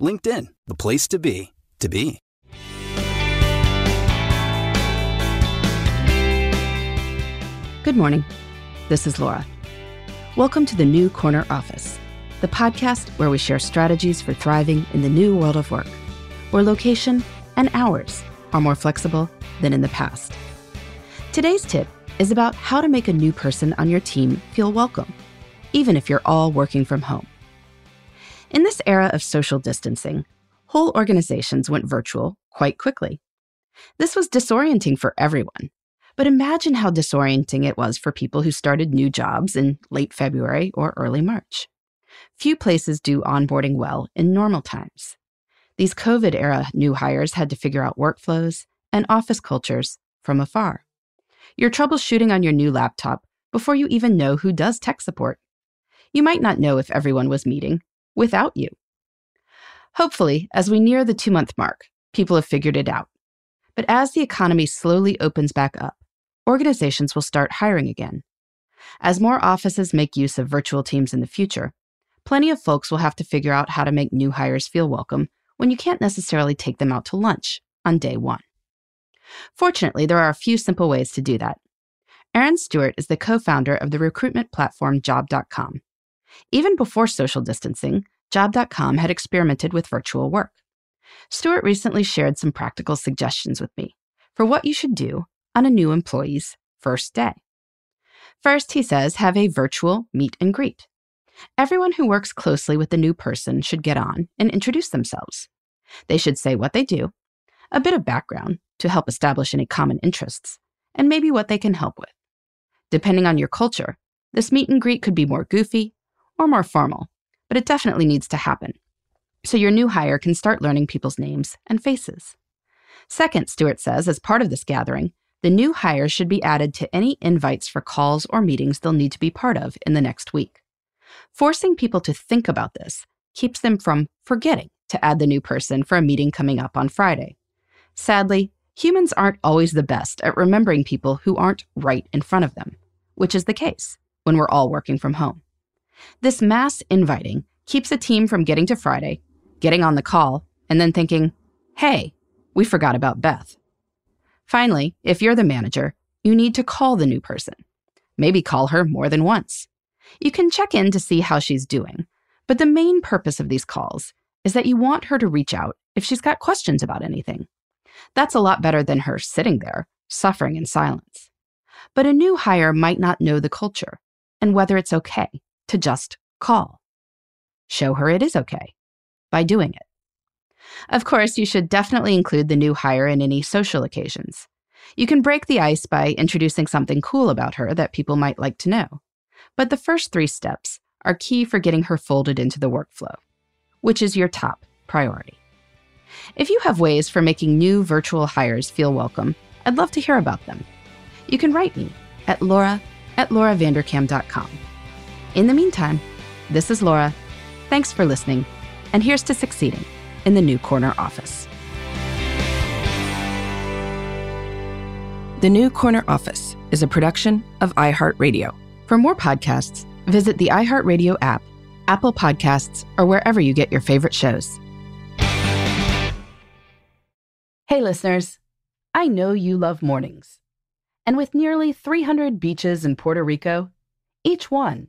LinkedIn, the place to be, to be. Good morning. This is Laura. Welcome to the New Corner Office, the podcast where we share strategies for thriving in the new world of work, where location and hours are more flexible than in the past. Today's tip is about how to make a new person on your team feel welcome, even if you're all working from home. In this era of social distancing, whole organizations went virtual quite quickly. This was disorienting for everyone, but imagine how disorienting it was for people who started new jobs in late February or early March. Few places do onboarding well in normal times. These COVID era new hires had to figure out workflows and office cultures from afar. You're troubleshooting on your new laptop before you even know who does tech support. You might not know if everyone was meeting without you. Hopefully, as we near the two month mark, people have figured it out. But as the economy slowly opens back up, organizations will start hiring again. As more offices make use of virtual teams in the future, plenty of folks will have to figure out how to make new hires feel welcome when you can't necessarily take them out to lunch on day one. Fortunately, there are a few simple ways to do that. Arran Stewart is the co founder of the recruitment platform Job.com. Even before social distancing, Job.com had experimented with virtual work. Stewart recently shared some practical suggestions with me for what you should do on a new employee's first day. First, he says, have a virtual meet and greet. Everyone who works closely with the new person should get on and introduce themselves. They should say what they do, a bit of background to help establish any common interests, and maybe what they can help with. Depending on your culture, this meet and greet could be more goofy or more formal, but it definitely needs to happen. So your new hire can start learning people's names and faces. Second, Stewart says, as part of this gathering, the new hires should be added to any invites for calls or meetings they'll need to be part of in the next week. Forcing people to think about this keeps them from forgetting to add the new person for a meeting coming up on Friday. Sadly, humans aren't always the best at remembering people who aren't right in front of them, which is the case when we're all working from home. This mass inviting keeps a team from getting to Friday, getting on the call, and then thinking, hey, we forgot about Beth. Finally, if you're the manager, you need to call the new person. Maybe call her more than once. You can check in to see how she's doing, but the main purpose of these calls is that you want her to reach out if she's got questions about anything. That's a lot better than her sitting there, suffering in silence. But a new hire might not know the culture and whether it's okay to just call. Show her it is okay by doing it. Of course, you should definitely include the new hire in any social occasions. You can break the ice by introducing something cool about her that people might like to know. But the first three steps are key for getting her folded into the workflow, which is your top priority. If you have ways for making new virtual hires feel welcome, I'd love to hear about them. You can write me at laura at lauravanderkam.com. In the meantime, this is Laura. Thanks for listening, and here's to succeeding in the New Corner office. The New Corner Office is a production of iHeartRadio. For more podcasts, visit the iHeartRadio app, Apple Podcasts, or wherever you get your favorite shows. Hey, listeners. I know you love mornings. And with nearly 300 beaches in Puerto Rico, each one